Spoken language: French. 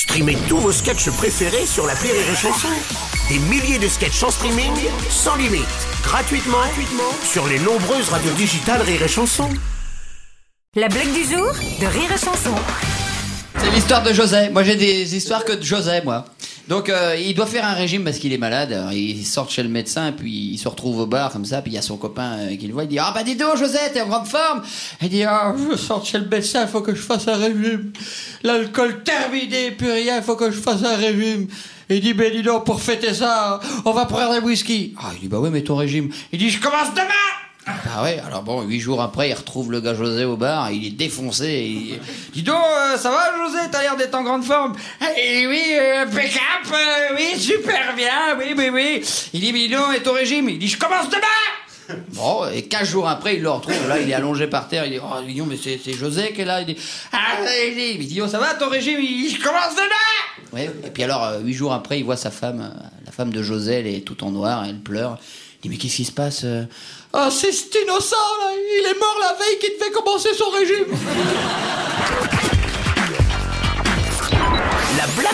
Streamez tous vos sketchs préférés sur la Rire et Chanson. Des milliers de sketchs en streaming, sans limite, gratuitement, gratuitement sur les nombreuses radios digitales Rire et Chanson. La blague du jour de Rire et Chanson. C'est l'histoire de José. Moi, j'ai des histoires que de José, moi. Donc, euh, il doit faire un régime parce qu'il est malade. Il sort chez le médecin, puis il se retrouve au bar comme ça, puis il y a son copain euh, qui le voit. Il dit Ah, bah dis donc, José, t'es en grande forme. Il dit Ah, je sors chez le médecin, faut que je fasse un régime. L'alcool terminé, plus rien, faut que je fasse un régime. Il dit, ben dis donc, pour fêter ça, on va prendre un whisky. Ah, il dit, bah oui, mais ton régime. Il dit, je commence demain ah ouais, alors bon, huit jours après, il retrouve le gars José au bar, il est défoncé. Il... Dis donc, euh, ça va José T'as l'air d'être en grande forme. Eh oui, euh, euh, oui, super bien, oui, oui, oui. Il dit, mais donc, et ton régime. Il dit, je commence demain. Bon, et 15 jours après, il le retrouve, là, il est allongé par terre, il dit, oh, donc, mais c'est, c'est José qui est là. Il dit, ah, il dit, il dit, oh, ça va ton régime? Il dit, je commence demain. Ouais, et puis alors, huit jours après, il voit sa femme, la femme de José, elle est toute en noir, elle pleure. Il dit, mais qu'est-ce qui se passe ah, c'est cet innocent, là. Il est mort la veille qu'il devait commencer son régime